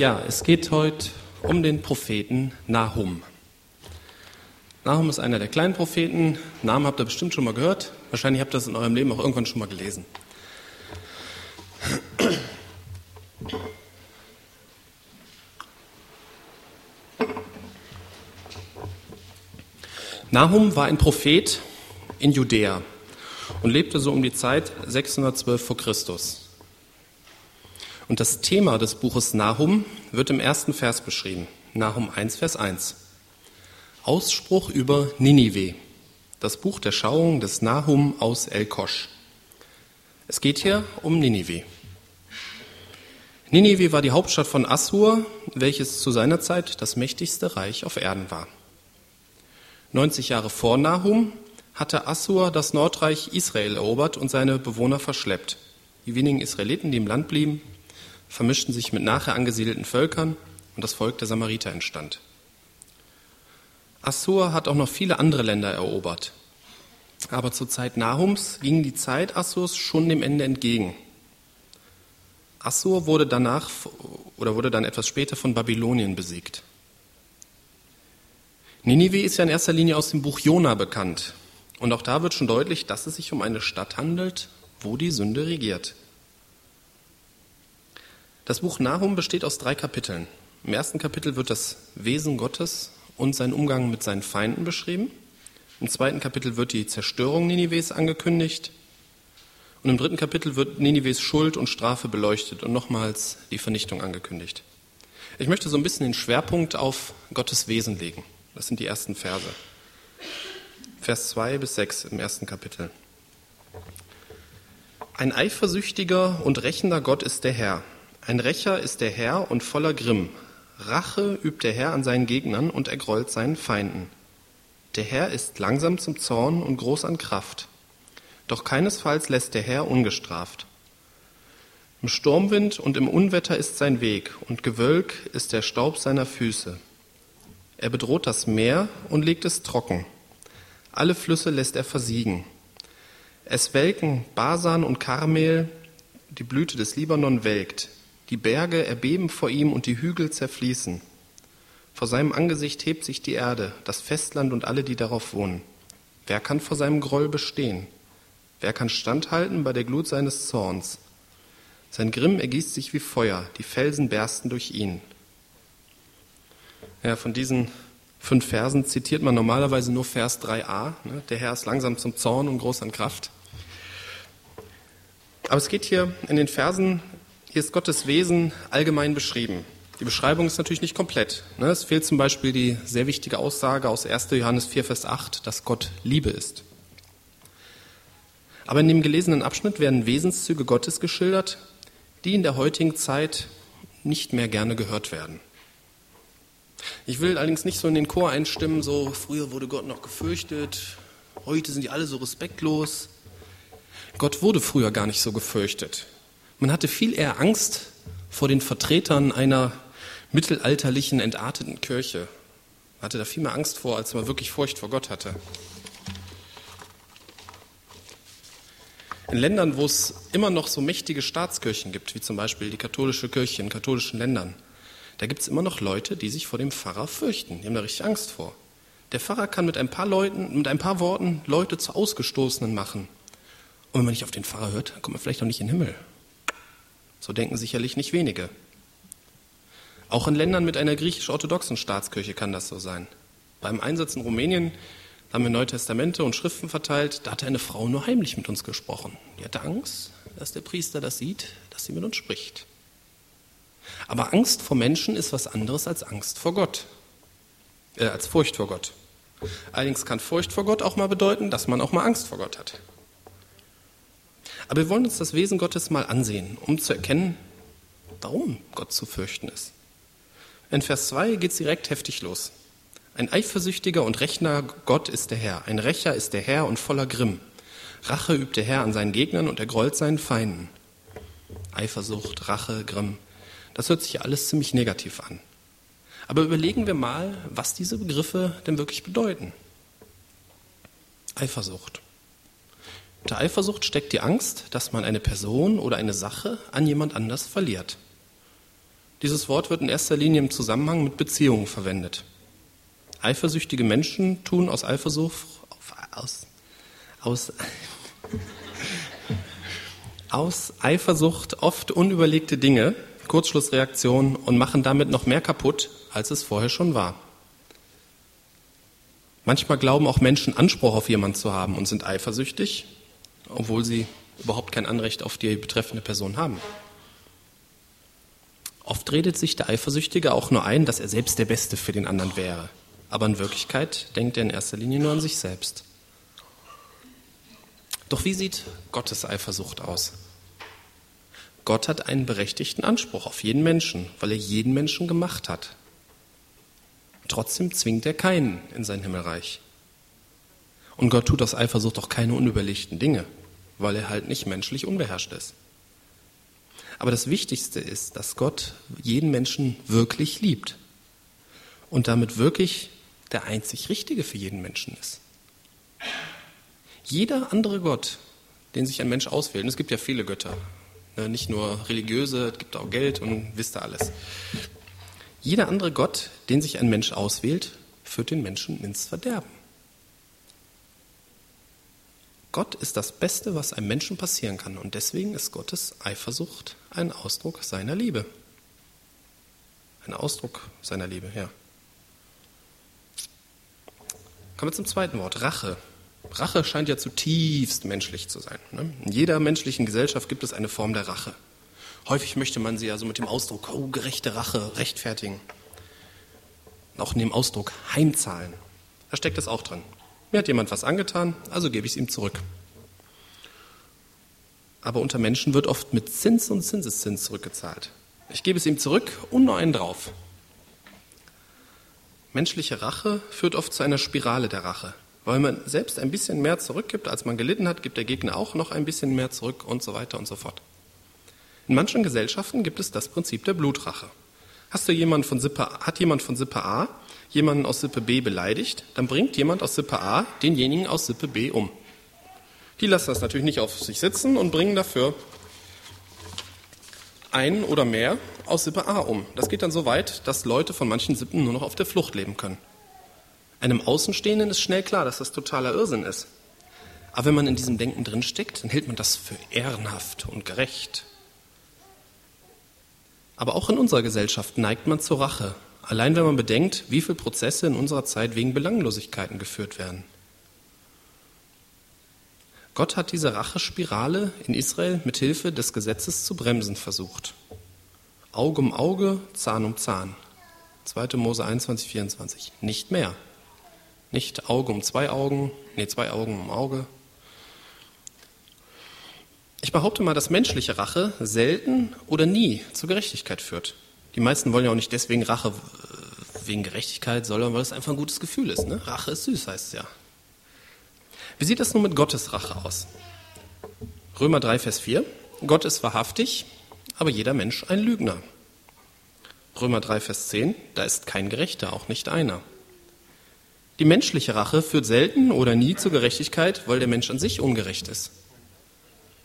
Ja, es geht heute um den Propheten Nahum. Nahum ist einer der kleinen Propheten. Namen habt ihr bestimmt schon mal gehört. Wahrscheinlich habt ihr das in eurem Leben auch irgendwann schon mal gelesen. Nahum war ein Prophet in Judäa und lebte so um die Zeit 612 vor Christus. Und das Thema des Buches Nahum wird im ersten Vers beschrieben. Nahum 1, Vers 1. Ausspruch über Ninive. Das Buch der Schauung des Nahum aus El-Kosch. Es geht hier um Ninive. Ninive war die Hauptstadt von Assur, welches zu seiner Zeit das mächtigste Reich auf Erden war. 90 Jahre vor Nahum hatte Assur das Nordreich Israel erobert und seine Bewohner verschleppt. Die wenigen Israeliten, die im Land blieben, vermischten sich mit nachher angesiedelten Völkern und das Volk der Samariter entstand. Assur hat auch noch viele andere Länder erobert. Aber zur Zeit Nahums ging die Zeit Assurs schon dem Ende entgegen. Assur wurde danach oder wurde dann etwas später von Babylonien besiegt. Ninive ist ja in erster Linie aus dem Buch Jona bekannt. Und auch da wird schon deutlich, dass es sich um eine Stadt handelt, wo die Sünde regiert. Das Buch Nahum besteht aus drei Kapiteln. Im ersten Kapitel wird das Wesen Gottes und sein Umgang mit seinen Feinden beschrieben. Im zweiten Kapitel wird die Zerstörung Ninives angekündigt. Und im dritten Kapitel wird Ninives Schuld und Strafe beleuchtet und nochmals die Vernichtung angekündigt. Ich möchte so ein bisschen den Schwerpunkt auf Gottes Wesen legen. Das sind die ersten Verse. Vers 2 bis 6 im ersten Kapitel. Ein eifersüchtiger und rächender Gott ist der Herr. Ein Rächer ist der Herr und voller Grimm. Rache übt der Herr an seinen Gegnern und ergrollt seinen Feinden. Der Herr ist langsam zum Zorn und groß an Kraft. Doch keinesfalls lässt der Herr ungestraft. Im Sturmwind und im Unwetter ist sein Weg, und Gewölk ist der Staub seiner Füße. Er bedroht das Meer und legt es trocken. Alle Flüsse lässt er versiegen. Es welken Basan und Karmel, die Blüte des Libanon welkt. Die Berge erbeben vor ihm und die Hügel zerfließen. Vor seinem Angesicht hebt sich die Erde, das Festland und alle, die darauf wohnen. Wer kann vor seinem Groll bestehen? Wer kann standhalten bei der Glut seines Zorns? Sein Grimm ergießt sich wie Feuer, die Felsen bersten durch ihn. Ja, von diesen fünf Versen zitiert man normalerweise nur Vers 3a. Ne? Der Herr ist langsam zum Zorn und groß an Kraft. Aber es geht hier in den Versen, hier ist Gottes Wesen allgemein beschrieben. Die Beschreibung ist natürlich nicht komplett. Ne? Es fehlt zum Beispiel die sehr wichtige Aussage aus 1. Johannes 4, Vers 8, dass Gott Liebe ist. Aber in dem gelesenen Abschnitt werden Wesenszüge Gottes geschildert, die in der heutigen Zeit nicht mehr gerne gehört werden. Ich will allerdings nicht so in den Chor einstimmen, so früher wurde Gott noch gefürchtet, heute sind die alle so respektlos. Gott wurde früher gar nicht so gefürchtet. Man hatte viel eher Angst vor den Vertretern einer mittelalterlichen, entarteten Kirche. Man hatte da viel mehr Angst vor, als man wirklich Furcht vor Gott hatte. In Ländern, wo es immer noch so mächtige Staatskirchen gibt, wie zum Beispiel die katholische Kirche in katholischen Ländern, da gibt es immer noch Leute, die sich vor dem Pfarrer fürchten. Die haben da richtig Angst vor. Der Pfarrer kann mit ein paar Leuten, mit ein paar Worten Leute zu Ausgestoßenen machen. Und wenn man nicht auf den Pfarrer hört, dann kommt man vielleicht auch nicht in den Himmel. So denken sicherlich nicht wenige. Auch in Ländern mit einer griechisch-orthodoxen Staatskirche kann das so sein. Beim Einsatz in Rumänien haben wir Neue Testamente und Schriften verteilt. Da hatte eine Frau nur heimlich mit uns gesprochen. Die hatte Angst, dass der Priester das sieht, dass sie mit uns spricht. Aber Angst vor Menschen ist was anderes als Angst vor Gott, äh, als Furcht vor Gott. Allerdings kann Furcht vor Gott auch mal bedeuten, dass man auch mal Angst vor Gott hat. Aber wir wollen uns das Wesen Gottes mal ansehen, um zu erkennen, warum Gott zu fürchten ist. In Vers 2 geht es direkt heftig los. Ein eifersüchtiger und rächner Gott ist der Herr. Ein Rächer ist der Herr und voller Grimm. Rache übt der Herr an seinen Gegnern und er grollt seinen Feinden. Eifersucht, Rache, Grimm. Das hört sich ja alles ziemlich negativ an. Aber überlegen wir mal, was diese Begriffe denn wirklich bedeuten. Eifersucht. Unter Eifersucht steckt die Angst, dass man eine Person oder eine Sache an jemand anders verliert. Dieses Wort wird in erster Linie im Zusammenhang mit Beziehungen verwendet. Eifersüchtige Menschen tun aus Eifersucht, aus, aus, aus Eifersucht oft unüberlegte Dinge, Kurzschlussreaktionen und machen damit noch mehr kaputt, als es vorher schon war. Manchmal glauben auch Menschen Anspruch auf jemanden zu haben und sind eifersüchtig, obwohl sie überhaupt kein Anrecht auf die betreffende Person haben. Oft redet sich der Eifersüchtige auch nur ein, dass er selbst der Beste für den anderen wäre. Aber in Wirklichkeit denkt er in erster Linie nur an sich selbst. Doch wie sieht Gottes Eifersucht aus? Gott hat einen berechtigten Anspruch auf jeden Menschen, weil er jeden Menschen gemacht hat. Trotzdem zwingt er keinen in sein Himmelreich. Und Gott tut aus Eifersucht auch keine unüberlegten Dinge, weil er halt nicht menschlich unbeherrscht ist. Aber das Wichtigste ist, dass Gott jeden Menschen wirklich liebt und damit wirklich der einzig Richtige für jeden Menschen ist. Jeder andere Gott, den sich ein Mensch auswählt, und es gibt ja viele Götter, ne, nicht nur religiöse, es gibt auch Geld und wisst ihr alles. Jeder andere Gott, den sich ein Mensch auswählt, führt den Menschen ins Verderben. Gott ist das Beste, was einem Menschen passieren kann. Und deswegen ist Gottes Eifersucht ein Ausdruck seiner Liebe. Ein Ausdruck seiner Liebe, ja. Kommen wir zum zweiten Wort, Rache. Rache scheint ja zutiefst menschlich zu sein. Ne? In jeder menschlichen Gesellschaft gibt es eine Form der Rache. Häufig möchte man sie ja so mit dem Ausdruck, oh, gerechte Rache, rechtfertigen. auch in dem Ausdruck heimzahlen. Da steckt es auch drin. Mir hat jemand was angetan, also gebe ich es ihm zurück. Aber unter Menschen wird oft mit Zins und Zinseszins zurückgezahlt. Ich gebe es ihm zurück und noch einen drauf. Menschliche Rache führt oft zu einer Spirale der Rache. Weil man selbst ein bisschen mehr zurückgibt, als man gelitten hat, gibt der Gegner auch noch ein bisschen mehr zurück und so weiter und so fort. In manchen Gesellschaften gibt es das Prinzip der Blutrache. Hast du jemand von Sippe, hat jemand von Sippe A jemanden aus Sippe B beleidigt, dann bringt jemand aus Sippe A denjenigen aus Sippe B um. Die lassen das natürlich nicht auf sich sitzen und bringen dafür einen oder mehr aus Sippe A um. Das geht dann so weit, dass Leute von manchen Sippen nur noch auf der Flucht leben können. Einem Außenstehenden ist schnell klar, dass das totaler Irrsinn ist. Aber wenn man in diesem Denken drinsteckt, dann hält man das für ehrenhaft und gerecht. Aber auch in unserer Gesellschaft neigt man zur Rache, allein wenn man bedenkt, wie viele Prozesse in unserer Zeit wegen Belanglosigkeiten geführt werden. Gott hat diese Rachespirale in Israel mit Hilfe des Gesetzes zu bremsen versucht. Auge um Auge, Zahn um Zahn. 2. Mose 21, 24. Nicht mehr. Nicht Auge um zwei Augen, nee, zwei Augen um Auge, ich behaupte mal, dass menschliche Rache selten oder nie zur Gerechtigkeit führt. Die meisten wollen ja auch nicht deswegen Rache äh, wegen Gerechtigkeit, sondern weil es einfach ein gutes Gefühl ist. Ne? Rache ist süß, heißt es ja. Wie sieht das nun mit Gottes Rache aus? Römer 3, Vers 4. Gott ist wahrhaftig, aber jeder Mensch ein Lügner. Römer 3, Vers 10. Da ist kein Gerechter, auch nicht einer. Die menschliche Rache führt selten oder nie zur Gerechtigkeit, weil der Mensch an sich ungerecht ist.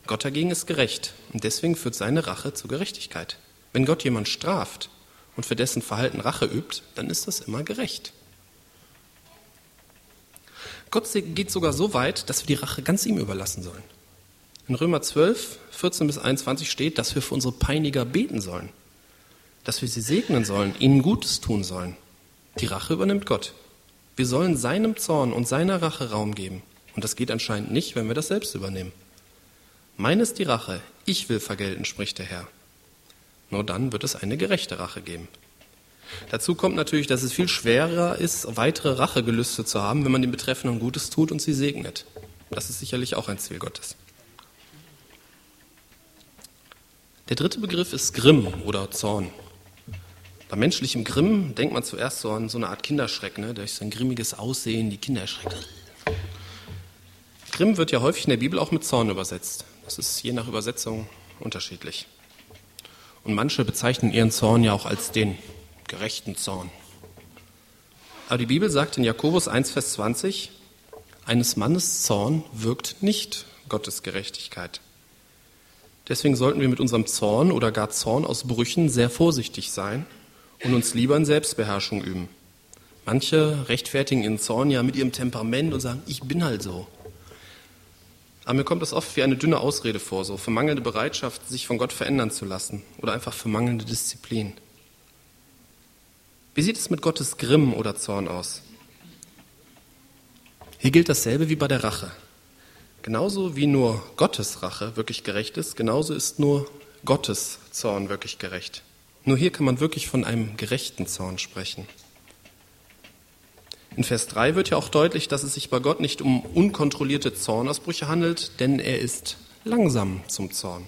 Gott dagegen ist gerecht und deswegen führt seine Rache zur Gerechtigkeit. Wenn Gott jemand straft und für dessen Verhalten Rache übt, dann ist das immer gerecht. Gott geht sogar so weit, dass wir die Rache ganz ihm überlassen sollen. In Römer 12, 14 bis 21 steht, dass wir für unsere Peiniger beten sollen, dass wir sie segnen sollen, ihnen Gutes tun sollen. Die Rache übernimmt Gott. Wir sollen seinem Zorn und seiner Rache Raum geben. Und das geht anscheinend nicht, wenn wir das selbst übernehmen. Mein ist die Rache, ich will vergelten, spricht der Herr. Nur dann wird es eine gerechte Rache geben. Dazu kommt natürlich, dass es viel schwerer ist, weitere Rachegelüste zu haben, wenn man den Betreffenden Gutes tut und sie segnet. Das ist sicherlich auch ein Ziel Gottes. Der dritte Begriff ist Grimm oder Zorn. Bei menschlichem Grimm denkt man zuerst so an so eine Art Kinderschreck, ne? durch sein grimmiges Aussehen, die Kinder erschrecken. Grimm wird ja häufig in der Bibel auch mit Zorn übersetzt. Das ist je nach Übersetzung unterschiedlich. Und manche bezeichnen ihren Zorn ja auch als den gerechten Zorn. Aber die Bibel sagt in Jakobus 1, Vers 20, eines Mannes Zorn wirkt nicht Gottes Gerechtigkeit. Deswegen sollten wir mit unserem Zorn oder gar Zornausbrüchen sehr vorsichtig sein und uns lieber in Selbstbeherrschung üben. Manche rechtfertigen ihren Zorn ja mit ihrem Temperament und sagen, ich bin halt so. Aber mir kommt das oft wie eine dünne Ausrede vor, so für mangelnde Bereitschaft, sich von Gott verändern zu lassen oder einfach für mangelnde Disziplin. Wie sieht es mit Gottes Grimm oder Zorn aus? Hier gilt dasselbe wie bei der Rache. Genauso wie nur Gottes Rache wirklich gerecht ist, genauso ist nur Gottes Zorn wirklich gerecht. Nur hier kann man wirklich von einem gerechten Zorn sprechen. In Vers 3 wird ja auch deutlich, dass es sich bei Gott nicht um unkontrollierte Zornausbrüche handelt, denn er ist langsam zum Zorn.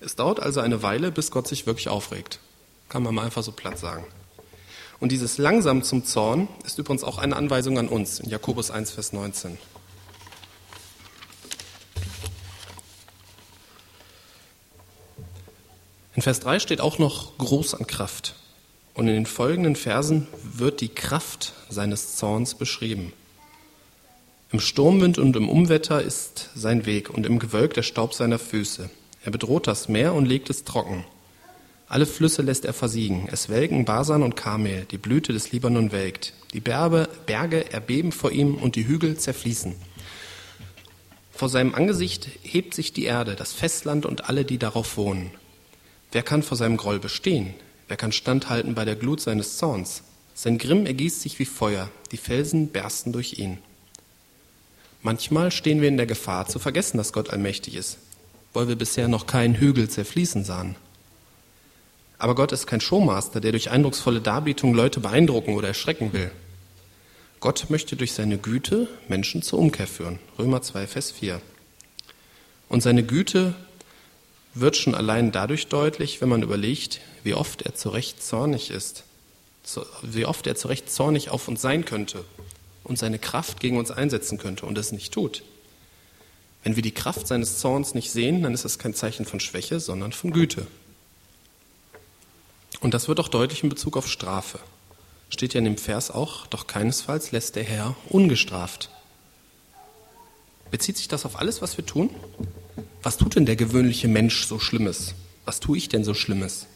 Es dauert also eine Weile, bis Gott sich wirklich aufregt. Kann man mal einfach so platt sagen. Und dieses langsam zum Zorn ist übrigens auch eine Anweisung an uns in Jakobus 1, Vers 19. In Vers 3 steht auch noch groß an Kraft. Und in den folgenden Versen wird die Kraft seines Zorns beschrieben. Im Sturmwind und im Umwetter ist sein Weg und im Gewölk der Staub seiner Füße. Er bedroht das Meer und legt es trocken. Alle Flüsse lässt er versiegen. Es welken Basan und Karmel, die Blüte des Libanon welkt. Die Berge, Berge erbeben vor ihm und die Hügel zerfließen. Vor seinem Angesicht hebt sich die Erde, das Festland und alle, die darauf wohnen. Wer kann vor seinem Groll bestehen? Wer kann standhalten bei der Glut seines Zorns? Sein Grimm ergießt sich wie Feuer, die Felsen bersten durch ihn. Manchmal stehen wir in der Gefahr zu vergessen, dass Gott allmächtig ist, weil wir bisher noch keinen Hügel zerfließen sahen. Aber Gott ist kein Showmaster, der durch eindrucksvolle Darbietung Leute beeindrucken oder erschrecken will. Gott möchte durch seine Güte Menschen zur Umkehr führen. Römer 2, Vers 4. Und seine Güte wird schon allein dadurch deutlich, wenn man überlegt, wie oft er zu Recht zornig ist, wie oft er zu Recht zornig auf uns sein könnte und seine Kraft gegen uns einsetzen könnte und es nicht tut. Wenn wir die Kraft seines Zorns nicht sehen, dann ist das kein Zeichen von Schwäche, sondern von Güte. Und das wird auch deutlich in Bezug auf Strafe. Steht ja in dem Vers auch, doch keinesfalls lässt der Herr ungestraft. Bezieht sich das auf alles, was wir tun? Was tut denn der gewöhnliche Mensch so Schlimmes? Was tue ich denn so Schlimmes?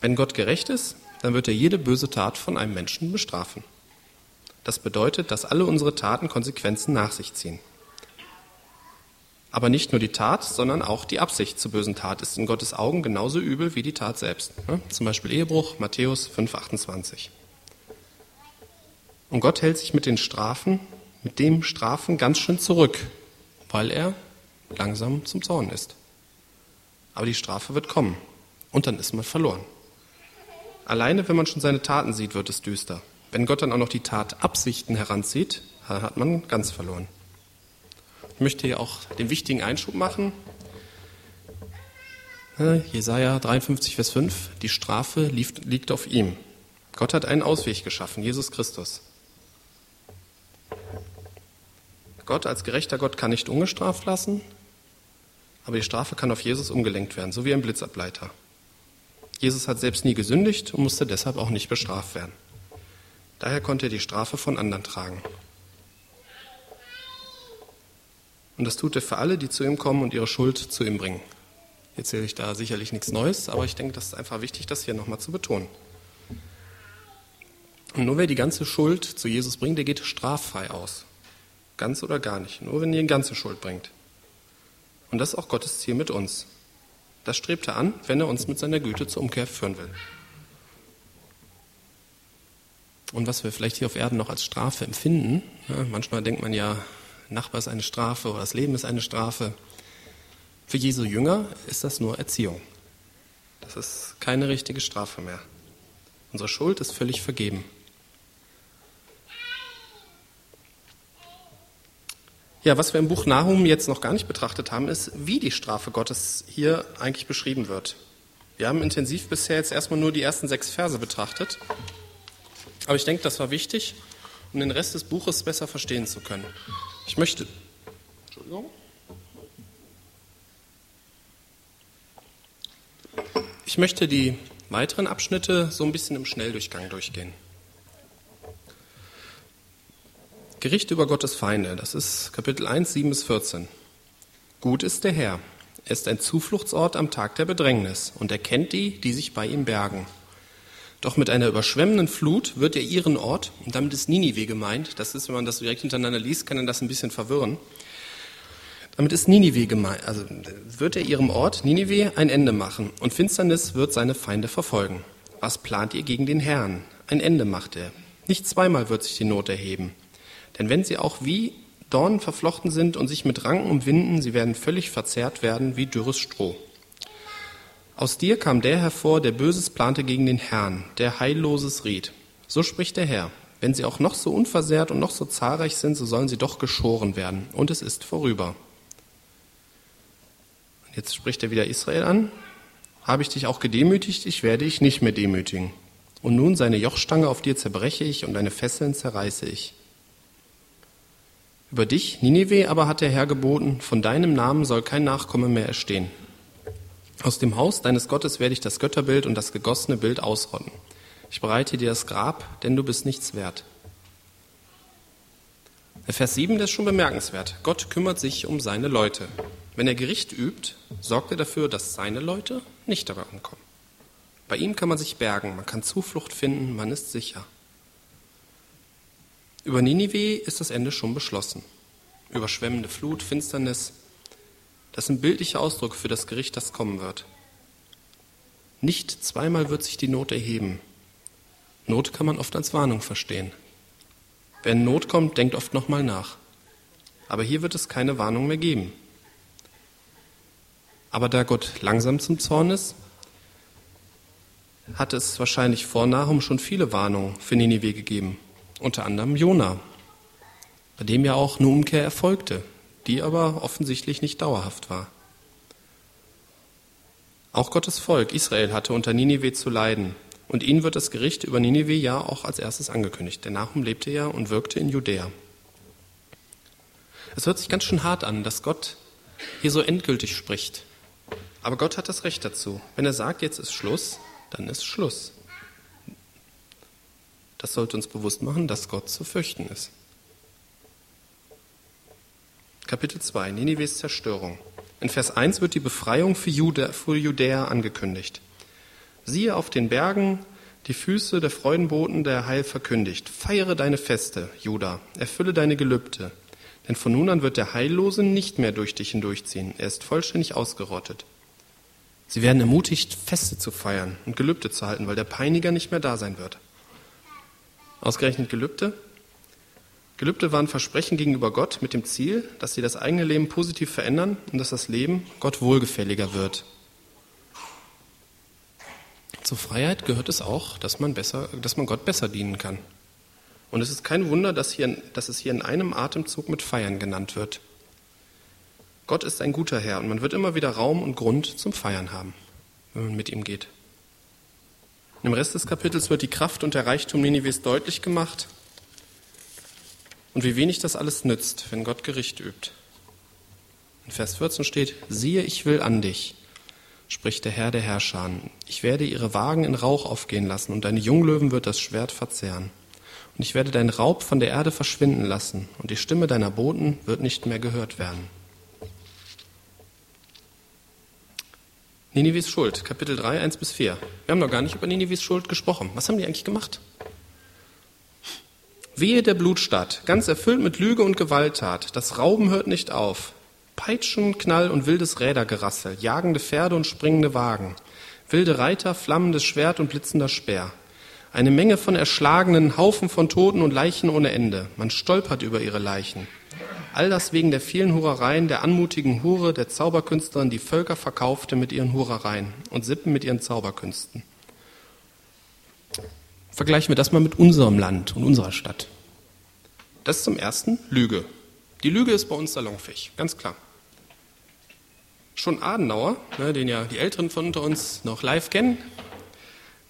Wenn Gott gerecht ist, dann wird er jede böse Tat von einem Menschen bestrafen. Das bedeutet, dass alle unsere Taten Konsequenzen nach sich ziehen. Aber nicht nur die Tat, sondern auch die Absicht zur bösen Tat ist in Gottes Augen genauso übel wie die Tat selbst. Zum Beispiel Ehebruch, Matthäus 5,28. Und Gott hält sich mit den Strafen, mit dem Strafen ganz schön zurück, weil er langsam zum Zorn ist. Aber die Strafe wird kommen und dann ist man verloren. Alleine, wenn man schon seine Taten sieht, wird es düster. Wenn Gott dann auch noch die Tatabsichten heranzieht, hat man ganz verloren. Ich möchte hier auch den wichtigen Einschub machen. Jesaja 53, Vers 5. Die Strafe liegt auf ihm. Gott hat einen Ausweg geschaffen, Jesus Christus. Gott als gerechter Gott kann nicht ungestraft lassen, aber die Strafe kann auf Jesus umgelenkt werden, so wie ein Blitzableiter. Jesus hat selbst nie gesündigt und musste deshalb auch nicht bestraft werden. Daher konnte er die Strafe von anderen tragen. Und das tut er für alle, die zu ihm kommen und ihre Schuld zu ihm bringen. Jetzt erzähle ich da sicherlich nichts Neues, aber ich denke, das ist einfach wichtig, das hier nochmal zu betonen. Und nur wer die ganze Schuld zu Jesus bringt, der geht straffrei aus. Ganz oder gar nicht. Nur wenn ihr die ganze Schuld bringt. Und das ist auch Gottes Ziel mit uns. Das strebt er an, wenn er uns mit seiner Güte zur Umkehr führen will. Und was wir vielleicht hier auf Erden noch als Strafe empfinden, ja, manchmal denkt man ja, Nachbar ist eine Strafe oder das Leben ist eine Strafe. Für Jesu Jünger ist das nur Erziehung. Das ist keine richtige Strafe mehr. Unsere Schuld ist völlig vergeben. Ja, was wir im Buch Nahum jetzt noch gar nicht betrachtet haben, ist, wie die Strafe Gottes hier eigentlich beschrieben wird. Wir haben intensiv bisher jetzt erstmal nur die ersten sechs Verse betrachtet. Aber ich denke, das war wichtig, um den Rest des Buches besser verstehen zu können. Ich möchte. Entschuldigung. Ich möchte die weiteren Abschnitte so ein bisschen im Schnelldurchgang durchgehen. Gericht über Gottes Feinde, das ist Kapitel 1, 7 bis 14. Gut ist der Herr, Er ist ein Zufluchtsort am Tag der Bedrängnis und er kennt die, die sich bei ihm bergen. Doch mit einer überschwemmenden Flut wird er ihren Ort, und damit ist Ninive gemeint, das ist, wenn man das direkt hintereinander liest, kann dann das ein bisschen verwirren. Damit ist Ninive gemeint, also wird er ihrem Ort, Ninive, ein Ende machen und Finsternis wird seine Feinde verfolgen. Was plant ihr gegen den Herrn? Ein Ende macht er. Nicht zweimal wird sich die Not erheben. Denn wenn sie auch wie Dornen verflochten sind und sich mit Ranken umwinden, sie werden völlig verzerrt werden wie dürres Stroh. Aus dir kam der hervor, der Böses plante gegen den Herrn, der Heilloses riet. So spricht der Herr. Wenn sie auch noch so unversehrt und noch so zahlreich sind, so sollen sie doch geschoren werden. Und es ist vorüber. Jetzt spricht er wieder Israel an. Habe ich dich auch gedemütigt, ich werde dich nicht mehr demütigen. Und nun seine Jochstange auf dir zerbreche ich und deine Fesseln zerreiße ich. Über dich, Ninive, aber hat der Herr geboten, von deinem Namen soll kein Nachkomme mehr erstehen. Aus dem Haus deines Gottes werde ich das Götterbild und das gegossene Bild ausrotten. Ich bereite dir das Grab, denn du bist nichts wert. Vers 7, der ist schon bemerkenswert. Gott kümmert sich um seine Leute. Wenn er Gericht übt, sorgt er dafür, dass seine Leute nicht dabei umkommen. Bei ihm kann man sich bergen, man kann Zuflucht finden, man ist sicher. Über Ninive ist das Ende schon beschlossen. Überschwemmende Flut, Finsternis, das sind bildliche Ausdrücke für das Gericht, das kommen wird. Nicht zweimal wird sich die Not erheben. Not kann man oft als Warnung verstehen. Wenn Not kommt, denkt oft nochmal nach. Aber hier wird es keine Warnung mehr geben. Aber da Gott langsam zum Zorn ist, hat es wahrscheinlich vor Nahum schon viele Warnungen für Ninive gegeben. Unter anderem Jona, bei dem ja auch eine Umkehr erfolgte die aber offensichtlich nicht dauerhaft war. Auch Gottes Volk Israel hatte unter Ninive zu leiden, und ihnen wird das Gericht über Ninive ja auch als erstes angekündigt. Der Nahum lebte ja und wirkte in Judäa. Es hört sich ganz schön hart an, dass Gott hier so endgültig spricht. Aber Gott hat das Recht dazu. Wenn er sagt, jetzt ist Schluss, dann ist Schluss. Das sollte uns bewusst machen, dass Gott zu fürchten ist. Kapitel 2, Ninives Zerstörung. In Vers 1 wird die Befreiung für, Juda, für Judäa angekündigt. Siehe auf den Bergen die Füße der Freudenboten der Heil verkündigt. Feiere deine Feste, Juda, erfülle deine Gelübde. Denn von nun an wird der Heillose nicht mehr durch dich hindurchziehen. Er ist vollständig ausgerottet. Sie werden ermutigt, Feste zu feiern und Gelübde zu halten, weil der Peiniger nicht mehr da sein wird. Ausgerechnet Gelübde? Gelübde waren Versprechen gegenüber Gott mit dem Ziel, dass sie das eigene Leben positiv verändern und dass das Leben Gott wohlgefälliger wird. Zur Freiheit gehört es auch, dass man, besser, dass man Gott besser dienen kann. Und es ist kein Wunder, dass, hier, dass es hier in einem Atemzug mit Feiern genannt wird. Gott ist ein guter Herr und man wird immer wieder Raum und Grund zum Feiern haben, wenn man mit ihm geht. Im Rest des Kapitels wird die Kraft und der Reichtum Ninives deutlich gemacht und wie wenig das alles nützt, wenn Gott Gericht übt. In Vers 14 steht, siehe, ich will an dich, spricht der Herr der Herrscher. Ich werde ihre Wagen in Rauch aufgehen lassen und deine Junglöwen wird das Schwert verzehren. Und ich werde deinen Raub von der Erde verschwinden lassen und die Stimme deiner Boten wird nicht mehr gehört werden. Ninives Schuld, Kapitel 3, 1 bis 4. Wir haben noch gar nicht über Ninives Schuld gesprochen. Was haben die eigentlich gemacht? Wehe der Blutstadt, ganz erfüllt mit Lüge und Gewalttat. Das Rauben hört nicht auf. Peitschen, Knall und wildes Rädergerassel, jagende Pferde und springende Wagen, wilde Reiter, flammendes Schwert und blitzender Speer. Eine Menge von erschlagenen, Haufen von Toten und Leichen ohne Ende. Man stolpert über ihre Leichen. All das wegen der vielen Hurereien, der anmutigen Hure, der Zauberkünstlerin, die Völker verkaufte mit ihren Hurereien und Sippen mit ihren Zauberkünsten. Vergleichen wir das mal mit unserem Land und unserer Stadt. Das zum ersten Lüge. Die Lüge ist bei uns salonfähig, ganz klar. Schon Adenauer, ne, den ja die Älteren von unter uns noch live kennen,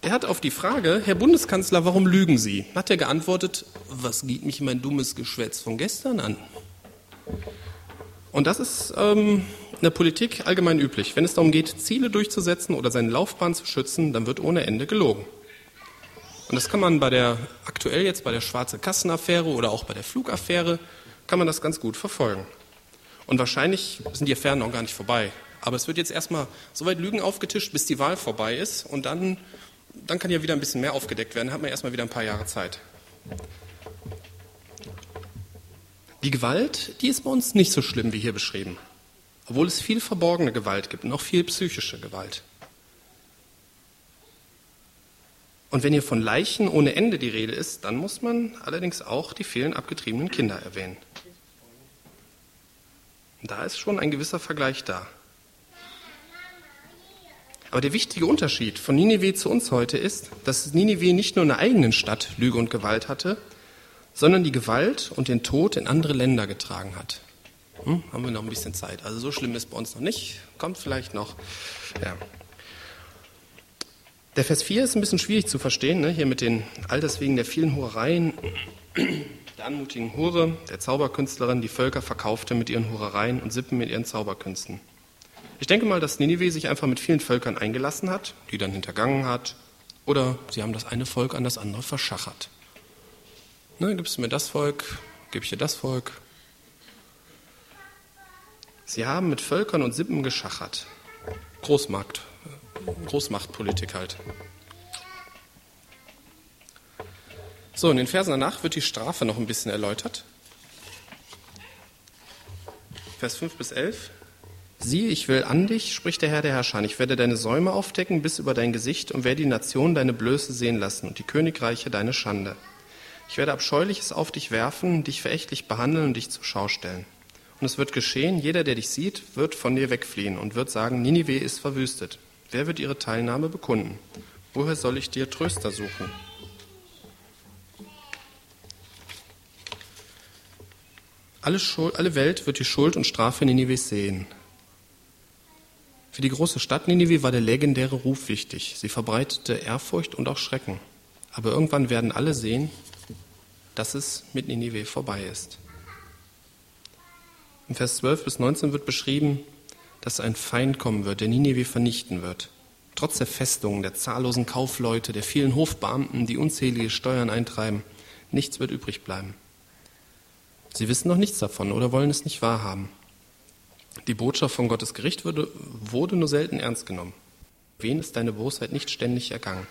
der hat auf die Frage, Herr Bundeskanzler, warum lügen Sie? Hat er geantwortet, was geht mich mein dummes Geschwätz von gestern an? Und das ist ähm, in der Politik allgemein üblich. Wenn es darum geht, Ziele durchzusetzen oder seine Laufbahn zu schützen, dann wird ohne Ende gelogen. Und das kann man bei der, aktuell jetzt bei der Schwarze Kassenaffäre oder auch bei der Flugaffäre, kann man das ganz gut verfolgen. Und wahrscheinlich sind die Affären noch gar nicht vorbei. Aber es wird jetzt erstmal so weit Lügen aufgetischt, bis die Wahl vorbei ist. Und dann, dann kann ja wieder ein bisschen mehr aufgedeckt werden. Dann hat man erstmal wieder ein paar Jahre Zeit. Die Gewalt, die ist bei uns nicht so schlimm wie hier beschrieben. Obwohl es viel verborgene Gewalt gibt auch viel psychische Gewalt. Und wenn hier von Leichen ohne Ende die Rede ist, dann muss man allerdings auch die vielen abgetriebenen Kinder erwähnen. Da ist schon ein gewisser Vergleich da. Aber der wichtige Unterschied von Ninive zu uns heute ist, dass Ninive nicht nur in der eigenen Stadt Lüge und Gewalt hatte, sondern die Gewalt und den Tod in andere Länder getragen hat. Hm, haben wir noch ein bisschen Zeit. Also so schlimm ist bei uns noch nicht, kommt vielleicht noch. Ja. Der Vers 4 ist ein bisschen schwierig zu verstehen, ne? hier mit den all deswegen der vielen Hurereien, der anmutigen Hure, der Zauberkünstlerin, die Völker verkaufte mit ihren Hurereien und Sippen mit ihren Zauberkünsten. Ich denke mal, dass Ninive sich einfach mit vielen Völkern eingelassen hat, die dann hintergangen hat, oder sie haben das eine Volk an das andere verschachert. Ne, gibst du mir das Volk, gebe ich dir das Volk. Sie haben mit Völkern und Sippen geschachert. Großmarkt, Großmachtpolitik halt. So, in den Versen danach wird die Strafe noch ein bisschen erläutert. Vers 5 bis 11. Siehe, ich will an dich, spricht der Herr der Herrscher, ich werde deine Säume aufdecken bis über dein Gesicht und werde die Nationen deine Blöße sehen lassen und die Königreiche deine Schande. Ich werde Abscheuliches auf dich werfen, dich verächtlich behandeln und dich zur Schau stellen. Und es wird geschehen, jeder, der dich sieht, wird von dir wegfliehen und wird sagen, Ninive ist verwüstet. Wer wird ihre Teilnahme bekunden? Woher soll ich dir Tröster suchen? Alle, Schuld, alle Welt wird die Schuld und Strafe Ninives sehen. Für die große Stadt Ninive war der legendäre Ruf wichtig. Sie verbreitete Ehrfurcht und auch Schrecken. Aber irgendwann werden alle sehen, dass es mit Ninive vorbei ist. Im Vers 12 bis 19 wird beschrieben, dass ein Feind kommen wird, der Ninive vernichten wird. Trotz der Festungen, der zahllosen Kaufleute, der vielen Hofbeamten, die unzählige Steuern eintreiben, nichts wird übrig bleiben. Sie wissen noch nichts davon oder wollen es nicht wahrhaben. Die Botschaft von Gottes Gericht wurde, wurde nur selten ernst genommen. Wen ist deine Bosheit nicht ständig ergangen?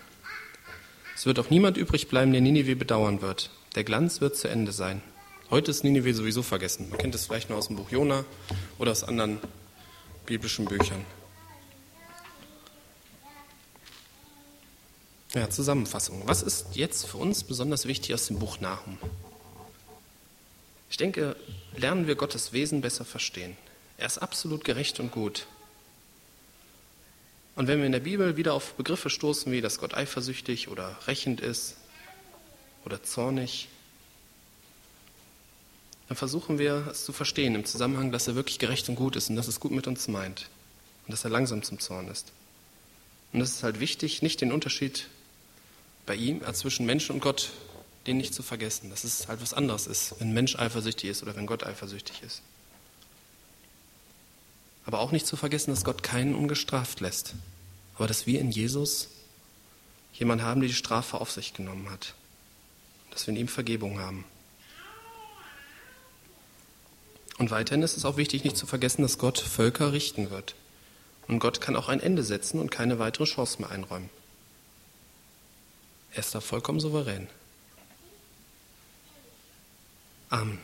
Es wird auch niemand übrig bleiben, der Ninive bedauern wird. Der Glanz wird zu Ende sein. Heute ist Ninive sowieso vergessen. Man kennt es vielleicht nur aus dem Buch Jona oder aus anderen biblischen Büchern. Ja, Zusammenfassung. Was ist jetzt für uns besonders wichtig aus dem Buch Nahum? Ich denke, lernen wir Gottes Wesen besser verstehen. Er ist absolut gerecht und gut. Und wenn wir in der Bibel wieder auf Begriffe stoßen, wie dass Gott eifersüchtig oder rächend ist oder zornig, dann versuchen wir es zu verstehen im Zusammenhang, dass er wirklich gerecht und gut ist und dass es gut mit uns meint und dass er langsam zum Zorn ist. Und es ist halt wichtig, nicht den Unterschied bei ihm äh, zwischen Mensch und Gott, den nicht zu vergessen, dass es halt was anderes ist, wenn Mensch eifersüchtig ist oder wenn Gott eifersüchtig ist. Aber auch nicht zu vergessen, dass Gott keinen ungestraft lässt. Aber dass wir in Jesus jemanden haben, der die Strafe auf sich genommen hat. Dass wir in ihm Vergebung haben. Und weiterhin ist es auch wichtig, nicht zu vergessen, dass Gott Völker richten wird. Und Gott kann auch ein Ende setzen und keine weitere Chance mehr einräumen. Er ist da vollkommen souverän. Amen.